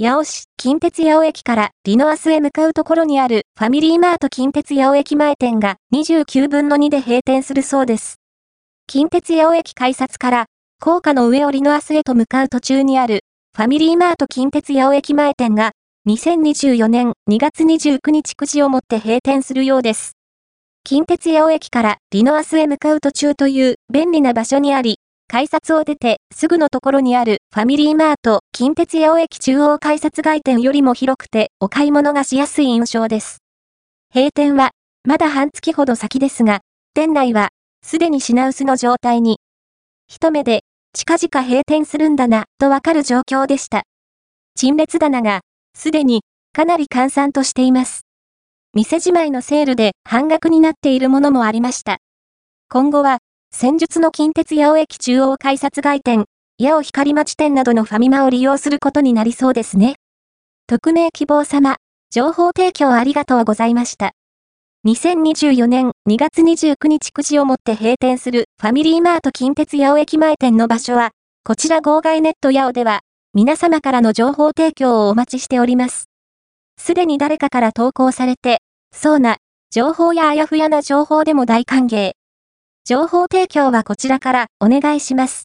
八尾市、近鉄八尾駅からリノアスへ向かうところにあるファミリーマート近鉄八尾駅前店が29分の2で閉店するそうです。近鉄八尾駅改札から高架の上をリノアスへと向かう途中にあるファミリーマート近鉄八尾駅前店が2024年2月29日9時をもって閉店するようです。近鉄八尾駅からリノアスへ向かう途中という便利な場所にあり、改札を出てすぐのところにあるファミリーマート近鉄八尾駅中央改札外店よりも広くてお買い物がしやすい印象です。閉店はまだ半月ほど先ですが、店内はすでに品薄の状態に。一目で近々閉店するんだなとわかる状況でした。陳列棚がすでにかなり閑散としています。店じまいのセールで半額になっているものもありました。今後は、戦術の近鉄八尾駅中央改札外店、八尾光町店などのファミマを利用することになりそうですね。匿名希望様、情報提供ありがとうございました。2024年2月29日9時をもって閉店するファミリーマート近鉄八尾駅前店の場所は、こちら号外ネット八尾では、皆様からの情報提供をお待ちしております。すでに誰かから投稿されて、そうな、情報やあやふやな情報でも大歓迎。情報提供はこちらからお願いします。